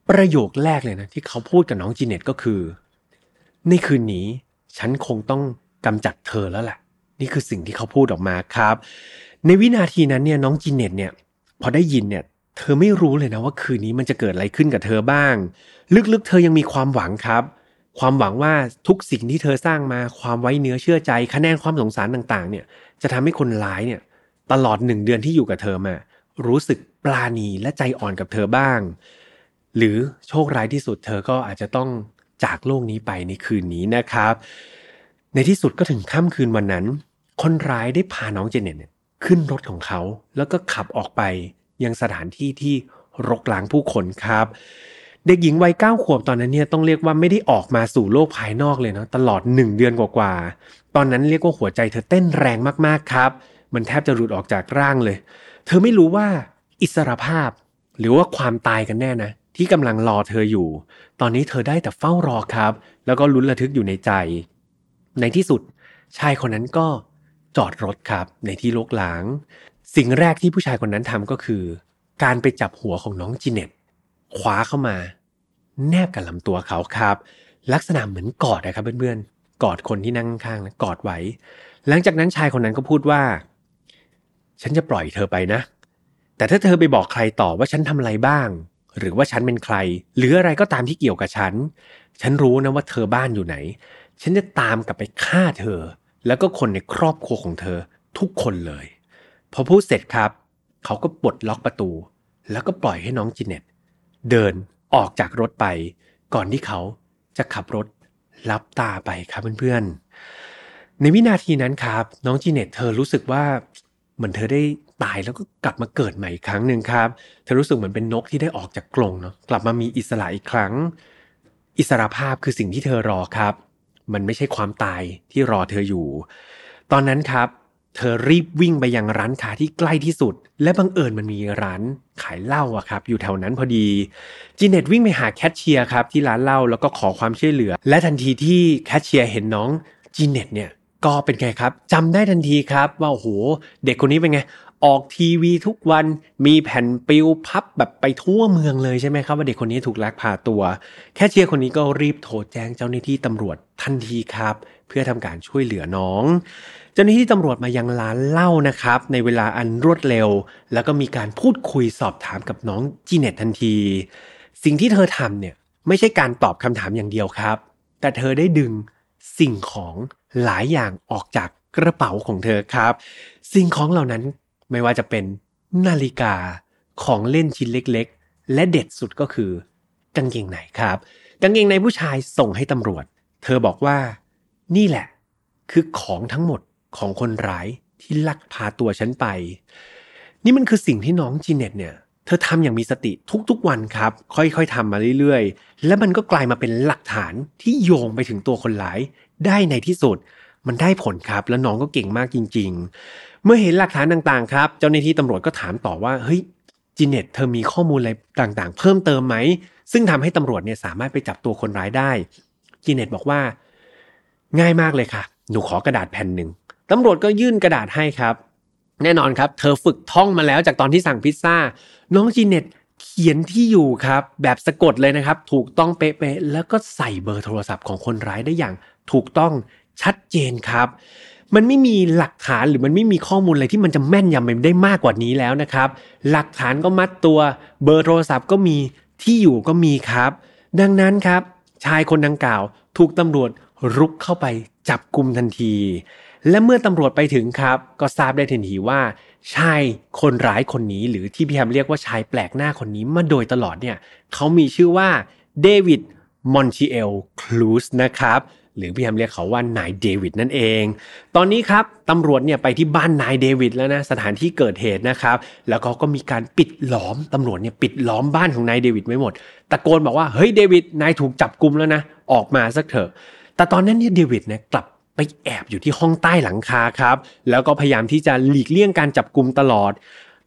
ประโยคแรกเลยนะที่เขาพูดกับน้องจีเน็ตก็คือ ในคืนนี้ฉันคงต้องกำจัดเธอแล้วแหละ นี่คือสิ่งที่เขาพูดออกมาครับ ในวินาทีนั้นเนี่ยน้องจีเน็ตเนี่ยพอได้ยินเนี่ยเธอไม่รู้เลยนะว่าคืนนี้มันจะเกิดอะไรขึ้นกับเธอบ้าง ลึกๆ เธอยังมีความหวังครับ ความหวังว่าทุกสิ่งที่เธอสร้างมาความไว้เนื้อเชื่อใจ คะแนนความสงสารต่างๆ เนี่ย จะทำให้คนร้ายเนี่ย ตลอดหนึ่งเดือนที่อยู่กับเธอมารู้สึกปลาณีและใจอ่อนกับเธอบ้าง หรือโชคร้ายที่สุดเธอก็อาจจะต้องจากโลกนี้ไปในคืนนี้นะครับ ในที่สุดก็ถึงค่ำคืนวันนั้น คนร้ายได้พาน้องเจเน็ตขึ้นรถของเขาแล้วก็ขับออกไปยังสถานที่ที่รกล้างผู้คนครับ เด็กหญิงวัยเก้าขวบตอนนั้นเนี่ยต้องเรียกว่าไม่ได้ออกมาสู่โลกภายนอกเลยเนาะตลอดหนึ่งเดือนกว่าๆตอนนั้นเรียกว่าหัวใจเธอเต้นแรงมากๆครับ มันแทบจะหลุดออกจากร่างเลย เธอไม่รู้ว่าอิสรภาพ หรือว่าความตายกันแน่นะ ที่กำลังรอเธออยู่ ตอนนี้เธอได้แต่เฝ้ารอครับ แล้วก็ลุ้นระทึกอยู่ในใจ ในที่สุด ชายคนนั้นก็จอดรถครับ ในที่โลกล้าง สิ่งแรกที่ผู้ชายคนนั้นทำก็คือ การไปจับหัวของน้องจีเน็ตคว้าเข้ามา แนบกับลำตัวเขาครับ ลักษณะเหมือนกอดนะครับเพื่อนๆกอดคนที่นั่งข้างๆกอดไว้ หลังจากนั้นชายคนนั้นก็พูดว่า ฉันจะปล่อยเธอไปนะ แต่ถ้าเธอไปบอกใครต่อว่าฉันทำอะไรบ้าง หรือว่าฉันเป็นใคร หรืออะไรก็ตามที่เกี่ยวกับฉัน ฉันรู้นะว่าเธอบ้านอยู่ไหน ฉันจะตามกลับไปฆ่าเธอ แล้วก็คนในครอบครัวของเธอทุกคนเลย พอพูดเสร็จครับ เขาก็ปลดล็อกประตู แล้วก็ปล่อยให้น้องจิเน็ตเดินออกจากรถไป ก่อนที่เขาจะขับรถลับตาไปครับเพื่อนๆในวินาทีนั้นครับ น้องจีเน็ตเธอรู้สึกว่า เหมือนเธอได้ตายแล้วก็กลับมาเกิดใหม่อีกครั้งหนึ่งครับ เธอรู้สึกเหมือนเป็นนกที่ได้ออกจากกรงเนาะกลับมามีอิสระอีกครั้ง อิสระภาพคือสิ่งที่เธอรอครับ มันไม่ใช่ความตายที่รอเธออยู่ ตอนนั้นครับ เธอรีบวิ่งไปยังร้านค้าที่ใกล้ที่สุด และบังเอิญมันมีร้านขายเหล้าอะครับ อยู่แถวนั้นพอดีจีเน็ตวิ่งไปหาแคชเชียร์ครับที่ร้านเหล้าแล้วก็ขอความช่วยเหลือ และทันทีที่แคชเชียร์เห็นน้องจีเน็ตเนี่ย ก็เป็นไงครับจำได้ทันทีครับว่าโอ้โหเด็กคนนี้เป็นไงออกทีวีทุกวันมีแผ่นปลิวพับแบบไปทั่วเมืองเลยใช่ไหมครับ ว่าเด็กคนนี้ถูกลักพาตัว แคชเชียร์คนนี้ก็รีบโทรแจ้งเจ้าหน้าที่ตำรวจทันทีครับ เพื่อทำการช่วยเหลือน้อง เจ้าหน้าที่ตำรวจมายังร้านเหล้านะครับ ในเวลาอันรวดเร็ว แล้วก็มีการพูดคุยสอบถามกับน้องจีเน็ตทันที สิ่งที่เธอทำเนี่ยไม่ใช่การตอบคำถามอย่างเดียวครับ แต่เธอได้ดึง สิ่งของหลายอย่างออกจากกระเป๋าของเธอครับ สิ่งของเหล่านั้นไม่ว่าจะเป็นนาฬิกาของเล่นชิ้นเล็กๆ และเด็ดสุดก็คือกางเกงในครับ กางเกงในผู้ชายส่งให้ตำรวจ เธอบอกว่านี่แหละ คือของทั้งหมดของคนร้ายที่ลักพาตัวฉันไป นี่มันคือสิ่งที่น้องจีเน็ตเนี่ย ธอทำอย่างมีสติทุกๆวันครับ ค่อยๆทำมาเรื่อยๆ และมันก็กลายมาเป็นหลักฐานที่โยงไปถึงตัวคนร้าย ได้ในที่สุด มันได้ผลครับ แล้วน้องก็เก่งมากจริง ๆ เมื่อเห็นหลักฐานต่างๆ ครับ เจ้าหน้าที่ตำรวจก็ถามต่อว่าเฮ้ยจีเน็ตเธอมีข้อมูลอะไรต่างๆ เพิ่มเติมไหม ซึ่งทำให้ตำรวจเนี่ยสามารถไปจับตัวคนร้ายได้จีเน็ตบอกว่า ง่ายมากเลยค่ะ หนูขอกระดาษแผ่นหนึ่งตำรวจก็ยื่นกระดาษให้ครับ แน่นอนครับ เธอฝึกท่องมาแล้วจากตอนที่สั่งพิซซ่า น้องจีเน็ตเขียนที่อยู่ครับ แบบสะกดเลยนะครับ ถูกต้องเป๊ะๆแล้วก็ใส่เบอร์โทรศัพท์ของคนร้ายได้อย่างถูกต้องชัดเจนครับ มันไม่มีหลักฐานหรือมันไม่มีข้อมูลอะไรที่มันจะแม่นยำไปได้มากกว่านี้แล้วนะครับ หลักฐานก็มัดตัวเบอร์โทรศัพท์ก็มีที่อยู่ก็มีครับ ดังนั้นครับ ชายคนดังกล่าว ถูกตำรวจรุกเข้าไปจับกลุ่มทันที และเมื่อตำรวจไปถึงครับ ก็ทราบได้ทันทีว่า ชายคนร้ายคนนี้ หรือที่พี่แฮมเรียกว่าชายแปลกหน้าคนนี้มาโดยตลอดเนี่ยเขามีชื่อว่าเดวิดมอนชิเอลคลูสนะครับหรือพี่แฮมเรียกเขาว่านายเดวิดนั่นเอง ตอนนี้ครับตำรวจเนี่ยไปที่บ้านนายเดวิดแล้วนะสถานที่เกิดเหตุนะครับ แล้วเขาก็มีการปิดล้อมตำรวจเนี่ยปิดล้อมบ้านของนายเดวิดไว้หมด ตะโกนบอกว่าเฮ้ยเดวิดนายถูกจับกุมแล้วนะออกมาสักเถอะ แต่ตอนนั้นเนี่ยเดวิดเนี่ยกลับ ไปแอบอยู่ที่ห้องใต้หลังคาครับ แล้วก็พยายามที่จะหลีกเลี่ยงการจับกลุ่มตลอด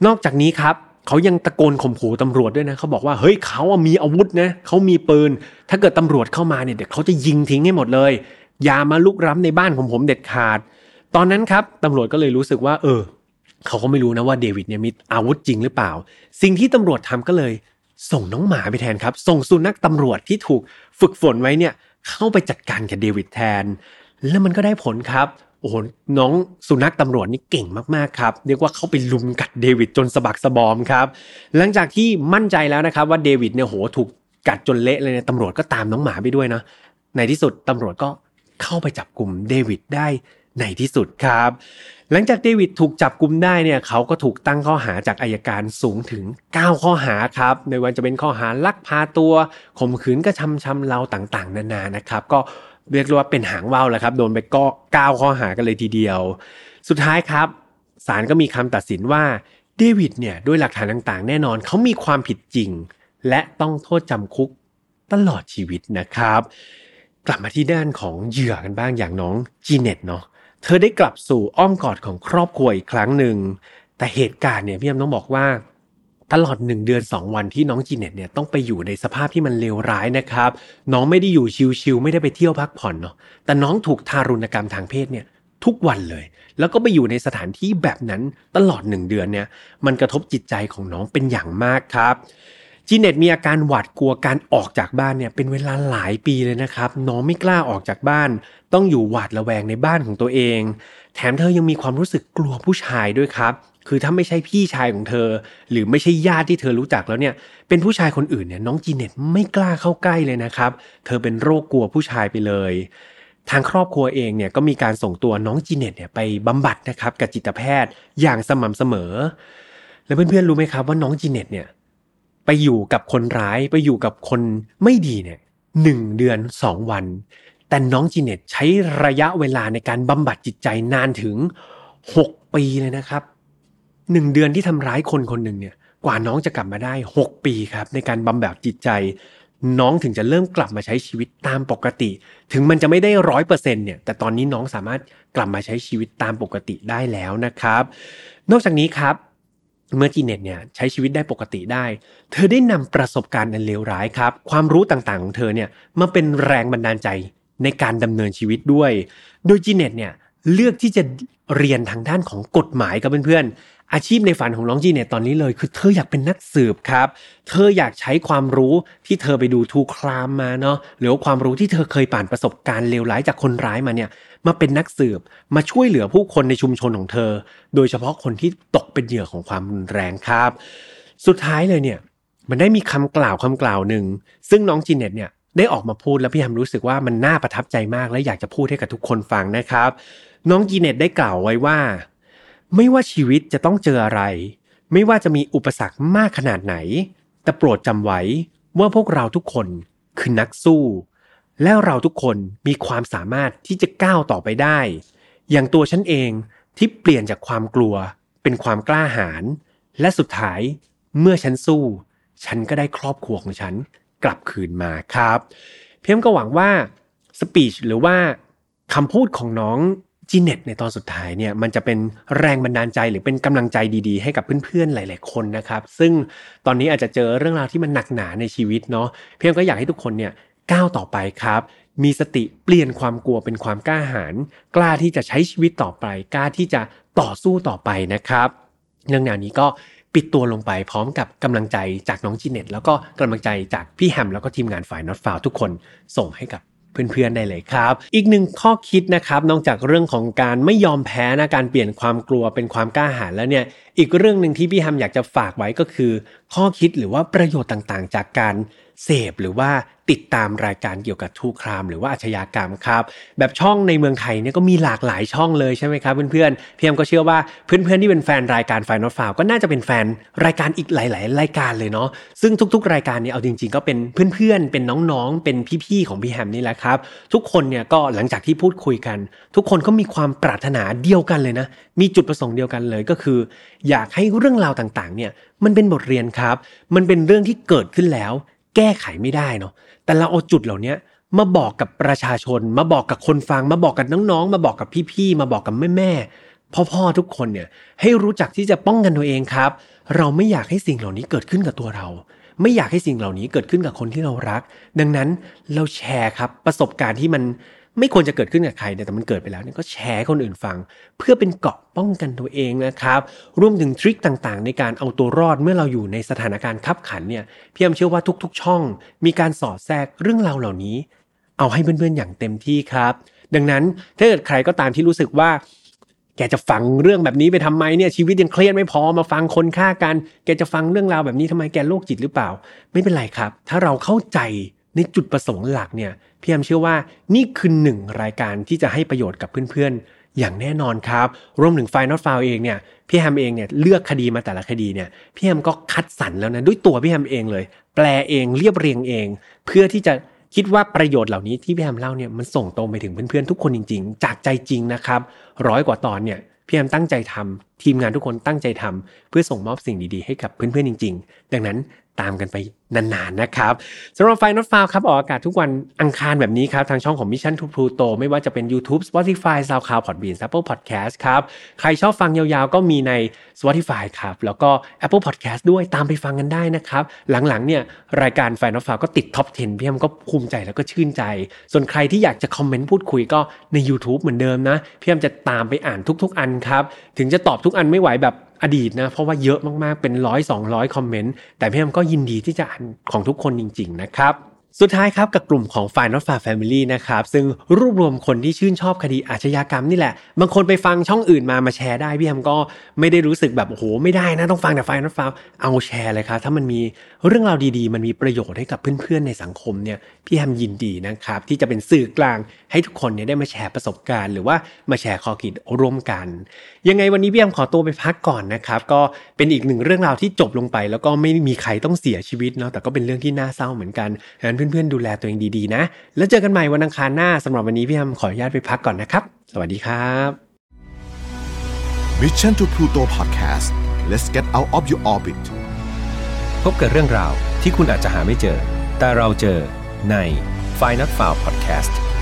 นอกจากนี้ครับเขายังตะโกนข่มขู่ตำรวจด้วยนะเขาบอกว่าเฮ้ยเขามีอาวุธนะเขามีปืน ถ้าเกิดตำรวจเข้ามาเนี่ยเดี๋ยวเขาจะยิงทิ้งให้หมดเลย อย่ามาลุกล้ำในบ้านของผมเด็ดขาด ตอนนั้นครับตำรวจก็เลยรู้สึกว่า เออเขาก็ไม่รู้นะว่าเดวิดเนี่ยมีอาวุธจริงหรือเปล่า สิ่งที่ตำรวจทำก็เลย ส่งน้องหมาไปแทนครับ ส่งสุนัขตำรวจที่ถูกฝึกฝนไว้เนี่ยเข้าไปจัดการกับเดวิดแทน แล้วมันก็ได้ผลครับโอ้โหน้องสุนัขตำรวจนี่เก่งมากๆครับเรียกว่าเขาไปลุมกัดเดวิดจนสะบักสะบอมครับหลังจากที่มั่นใจแล้วนะครับว่าเดวิดเนี่ยโหถูกกัดจนเละเลยเนี่ยตำรวจก็ตามน้องหมาไปด้วยนะในที่สุดตำรวจก็เข้าไปจับกลุ่มเดวิดได้ในที่สุดครับ หลังจากเดวิดถูกจับกลุ่มได้เนี่ยเขาก็ถูกตั้งข้อหาจากอายการสูงถึง 9 ข้อหาครับไม่ว่าจะเป็นข้อหาลักพาตัวข่มขืนกระทำชำเราต่างๆ นานานะครับ ก็ เรียกว่าเป็นหางว่าวแล้วครับ โดนไปก็9ข้อหากันเลยทีเดียว สุดท้ายครับศาลก็มีคำตัดสินว่าเดวิดเนี่ยด้วยหลักฐานต่างๆ แน่นอนเขามีความผิดจริง และต้องโทษจำคุกตลอดชีวิตนะครับ กลับมาที่ด้านของเหยื่อกันบ้างอย่างน้องจีเน็ตเนาะเธอได้กลับสู่อ้อมกอดของครอบครัวอีกครั้งหนึ่งแต่เหตุการณ์เนี่ยพี่ยมต้องบอกว่า ตลอดหนึ่งเดือนสองวันที่น้องจีเน็ตเนี่ยต้องไปอยู่ในสภาพที่มันเลวร้ายนะครับ น้องไม่ได้อยู่ชิวๆไม่ได้ไปเที่ยวพักผ่อนเนาะแต่น้องถูกทารุณกรรมทางเพศเนี่ยทุกวันเลย แล้วก็ไปอยู่ในสถานที่แบบนั้นตลอดหนึ่งเดือนเนี่ยมันกระทบจิตใจของน้องเป็นอย่างมากครับจีเน็ตมีอาการหวาดกลัวการออกจากบ้านเนี่ยเป็นเวลาหลายปีเลยนะครับ น้องไม่กล้าออกจากบ้าน ต้องอยู่หวาดระแวงในบ้านของตัวเอง แถมเธอยังมีความรู้สึกกลัวผู้ชายด้วยครับ คือถ้าไม่ใช่พี่ชายของเธอ หรือไม่ใช่ญาติที่เธอรู้จักแล้วเนี่ย เป็นผู้ชายคนอื่นเนี่ยน้องจีเน็ตไม่กล้าเข้าใกล้เลยนะครับ เธอเป็นโรคกลัวผู้ชายไปเลย ทางครอบครัวเองเนี่ยก็มีการส่งตัวน้องจีเน็ตเนี่ยไปบำบัดนะครับกับจิตแพทย์อย่างสม่ำเสมอ แล้วเพื่อนๆรู้ไหมครับว่าน้องจีเน็ตเนี่ยไปอยู่กับคนร้ายไปอยู่กับคนไม่ดีเนี่ยหนึ่งเดือนสองวัน แต่น้องจีเน็ตใช้ระยะเวลาในการบำบัดจิตใจนานถึงหกปีเลยนะครับ หนึ่งเดือนที่ทำร้ายคนคนหนึ่งเนี่ยกว่าน้องจะกลับมาได้หกปีครับ ในการบำบัดจิตใจ น้องถึงจะเริ่มกลับมาใช้ชีวิตตามปกติ ถึงมันจะไม่ได้ร้อยเปอร์เซ็นต์เนี่ยแต่ตอนนี้น้องสามารถกลับมาใช้ชีวิตตามปกติได้แล้วนะครับ นอกจากนี้ครับเมื่อจีเน็ตเนี่ยใช้ชีวิตได้ปกติได้ เธอได้นำประสบการณ์อันเลวร้ายครับ ความรู้ต่างๆของเธอเนี่ยมาเป็นแรงบันดาลใจในการดำเนินชีวิตด้วย โดยจีเน็ตเนี่ยเลือกที่จะเรียนทางด้านของกฎหมายกับเพื่อนๆ อาชีพในฝันของน้องจีเน็ตตอนนี้เลย คือเธออยากเป็นนักสืบครับ เธออยากใช้ความรู้ที่เธอไปดูทูครามมาเนาะหรือว่าความรู้ที่เธอเคยผ่านประสบการณ์เลวร้ายจากคนร้ายมาเนี่ยมาเป็นนักสืบมาช่วยเหลือผู้คนในชุมชนของเธอ โดยเฉพาะคนที่ตกเป็นเหยื่อของความรุนแรงครับ สุดท้ายเลยเนี่ยมันได้มีคำกล่าวคำกล่าวหนึ่ง ซึ่งน้องจีเน็ตเนี่ยได้ออกมาพูดแล้วพี่ฮัมรู้สึกว่ามันน่าประทับใจมากและอยากจะพูดให้กับทุกคนฟังนะครับ น้องจีเน็ตได้กล่าวไว้ว่า ไม่ว่าชีวิตจะต้องเจออะไร ไม่ว่าจะมีอุปสรรคมากขนาดไหน แต่โปรดจำไว้ว่าพวกเราทุกคนคือนักสู้ แล้วเราทุกคนมีความสามารถที่จะก้าวต่อไปได้ อย่างตัวฉันเองที่เปลี่ยนจากความกลัว เป็นความกล้าหาญและสุดท้ายเมื่อฉันสู้ ฉันก็ได้ครอบครัวของฉันกลับคืนมาครับ เพียงก็หวังว่าสปีชหรือว่าคำพูดของน้อง จีเน็ตในตอนสุดท้ายเนี่ยมันจะเป็นแรงบันดาลใจหรือเป็นกำลังใจดีๆ ให้กับเพื่อนๆหลาย ๆ คนนะครับ ซึ่งตอนนี้อาจจะเจอเรื่องราวที่มันหนักหนาในชีวิตเนาะเพียงก็อยากให้ทุกคนเนี่ยก้าวต่อไปครับ มีสติเปลี่ยนความกลัวเป็นความกล้าหาญกล้าที่จะใช้ชีวิตต่อไป กล้าที่จะต่อสู้ต่อไปนะครับ เรื่องแนวนี้ก็ปิดตัวลงไปพร้อมกับกำลังใจจากน้องจีเน็ตแล้วก็กำลังใจจากพี่แฮมแล้วก็ทีมงานฝ่ายน็อตฟาวทุกคนส่งให้กับ เพื่อนๆได้เลยครับ อีกหนึ่งข้อคิดนะครับนอกจากเรื่องของการไม่ยอมแพ้นะการเปลี่ยนความกลัวเป็นความกล้าหาญแล้วเนี่ยอีกเรื่องหนึ่งที่พี่ฮัมอยากจะฝากไว้ก็คือ ข้อคิดหรือว่าประโยชน์ต่างๆ จากการเสพหรือว่าติดตามรายการเกี่ยวกับทูครามหรือว่าอาชญากรรมครับ แบบช่องในเมืองไทยเนี่ยก็มีหลากหลายช่องเลยใช่ไหมครับเพื่อนๆพี่แอมก็เชื่อว่าเพื่อนๆที่เป็นแฟนรายการไฟนอตฟาวก็น่าจะเป็นแฟนรายการอีกหลาย ๆ รายการเลยเนาะซึ่งทุก ๆ รายการเนี่ยเอาจริง ๆ ก็เป็นเพื่อนๆเป็นน้องๆเป็นพี่ๆของพี่แฮมนี่แหละครับ ทุกคนเนี่ยก็หลังจากที่พูดคุยกัน ทุกคนก็มีความปรารถนาเดียวกันเลยนะ มีจุดประสงค์เดียวกันเลยก็คือ อยากให้เรื่องราวต่างๆเนี่ย มันเป็นบทเรียนครับ มันเป็นเรื่องที่เกิดขึ้นแล้ว แก้ไขไม่ได้เนาะแต่เราเอาจุดเหล่านี้มาบอกกับประชาชน มาบอกกับคนฟัง มาบอกกับน้องๆ มาบอกกับพี่ๆ มาบอกกับแม่ๆ พ่อๆ ทุกคนเนี่ยให้รู้จักที่จะป้องกันตัวเองครับ เราไม่อยากให้สิ่งเหล่านี้เกิดขึ้นกับตัวเรา ไม่อยากให้สิ่งเหล่านี้เกิดขึ้นกับคนที่เรารัก ดังนั้นเราแชร์ครับประสบการณ์ที่มัน ไม่ควรจะเกิดขึ้นกับใครแต่มันเกิดไปแล้วเนี่ยก็แชร์คนอื่นฟัง เพื่อเป็นเกาะป้องกันตัวเองนะครับรวมถึงทริคต่างๆ ในการเอาตัวรอดเมื่อเราอยู่ในสถานการณ์ขับขันเนี่ยพี่แอมเชื่อว่าทุกๆ ช่อง มีการสอดแทรกเรื่องราวเหล่านี้ เอาให้เพื่อนๆอย่างเต็มที่ครับ ดังนั้นถ้าเกิดใครก็ตามที่รู้สึกว่าแกจะฟังเรื่องแบบนี้ไปทำไมเนี่ยชีวิตยังเครียดไม่พอมาฟังคนฆ่ากัน แกจะฟังเรื่องราวแบบนี้ทำไมแกโรคจิตหรือเปล่า ไม่เป็นไรครับ ถ้าเราเข้าใจ ในจุดประสงค์หลักเนี่ยพี่แอมเชื่อว่านี่คือหนึ่งรายการที่จะให้ประโยชน์กับเพื่อนๆ อย่างแน่นอนครับ รวมถึงไฟนอตฟาวเองเนี่ยพี่แฮมเองเนี่ยเลือกคดีมาแต่ละคดีเนี่ยพี่แฮมก็คัดสรรแล้วนะด้วยตัวพี่แฮมเองเลย แปลเองเรียบเรียงเอง เพื่อที่จะคิดว่าประโยชน์เหล่านี้ที่พี่แฮมเล่าเนี่ยมันส่งตรงไปถึงเพื่อนๆทุกคนจริง ๆ จากใจจริงนะครับร้อยกว่าตอนเนี่ยพี่แฮมตั้งใจทำทีมงานทุกคนตั้งใจทำเพื่อส่งมอบสิ่งดีๆ ให้กับเพื่อนๆจริง ๆ ดังนั้น ตามกันไปนานๆนะครับสำหรับไฟนอตฟาวครับออกอากาศทุกวันอังคารแบบนี้ครับ ทางช่องของ Mission to Pluto ไม่ว่าจะเป็น YouTube Spotify SoundCloud Podbean Apple Podcast ครับ ใครชอบฟังยาวๆ ก็มีใน Spotify ครับ แล้วก็ Apple Podcast ด้วยตามไปฟังกันได้นะครับ หลังๆเนี่ยรายการ File Not Found ก็ติด top 10 พี่แอมก็ภูมิใจแล้วก็ชื่นใจ ส่วนใครที่อยากจะคอมเมนต์พูดคุยก็ใน YouTube เหมือนเดิมนะพี่แอมจะตามไปอ่านทุก ๆ อันครับถึงจะตอบทุกอันไม่ไหวแบบ อดีตนะ เพราะว่าเยอะมากๆเป็นร้อยสองร้อยคอมเมนต์แต่พี่แอมก็ยินดีที่จะอ่านของทุกคนจริง ๆ นะครับ สุดท้ายครับกับกลุ่มของ f i n a l f a Family นะครับซึ่งรวบรวมคนที่ชื่นชอบคดีอาชญากรรมนี่แหละ บางคนไปฟังช่องอื่นมามาแชร์ได้พี่แอมก็ไม่ได้รู้สึกแบบโอ้โหไม่ได้นะต้องฟังแต่ f i n a l f a เอาแชร์เลยครับ ถ้ามันมีเรื่องราวดีๆ มันมีประโยชน์ให้กับเพื่อนๆในสังคมเนี่ยพี่แอมยินดีนะครับที่จะเป็นสื่อกลางให้ทุกคนเนี่ยได้มาแชร์ประสบการณ์ หรือว่ามาแชร์ข้อคิดร่วมกัน ยังไงวันนี้พี่แอมขอตัวไปพักก่อนนะครับก็เป็นอีกหนึ่งเรื่องราวที่จบลงไป แล้วก็ไม่มีใครต้องเสียชีวิตเนาะแต่ก็เป็นเรื่องที่น่าเศร้าเหมือนกันดังนั้นพื่อนๆดูแลตัวเองดีๆนะ แล้วเจอกันใหม่วันอังคารหน้าสำหรับวันนี้พี่แอมขออนุญาตไปพักก่อนนะครับ สวัสดีครับ Mission to Pluto Podcast let's get out of your orbit พบกับเรื่องราวที่คุณอาจจะหาไม่เจอ แต่เราเจอใน f i n a l f i l e Podcast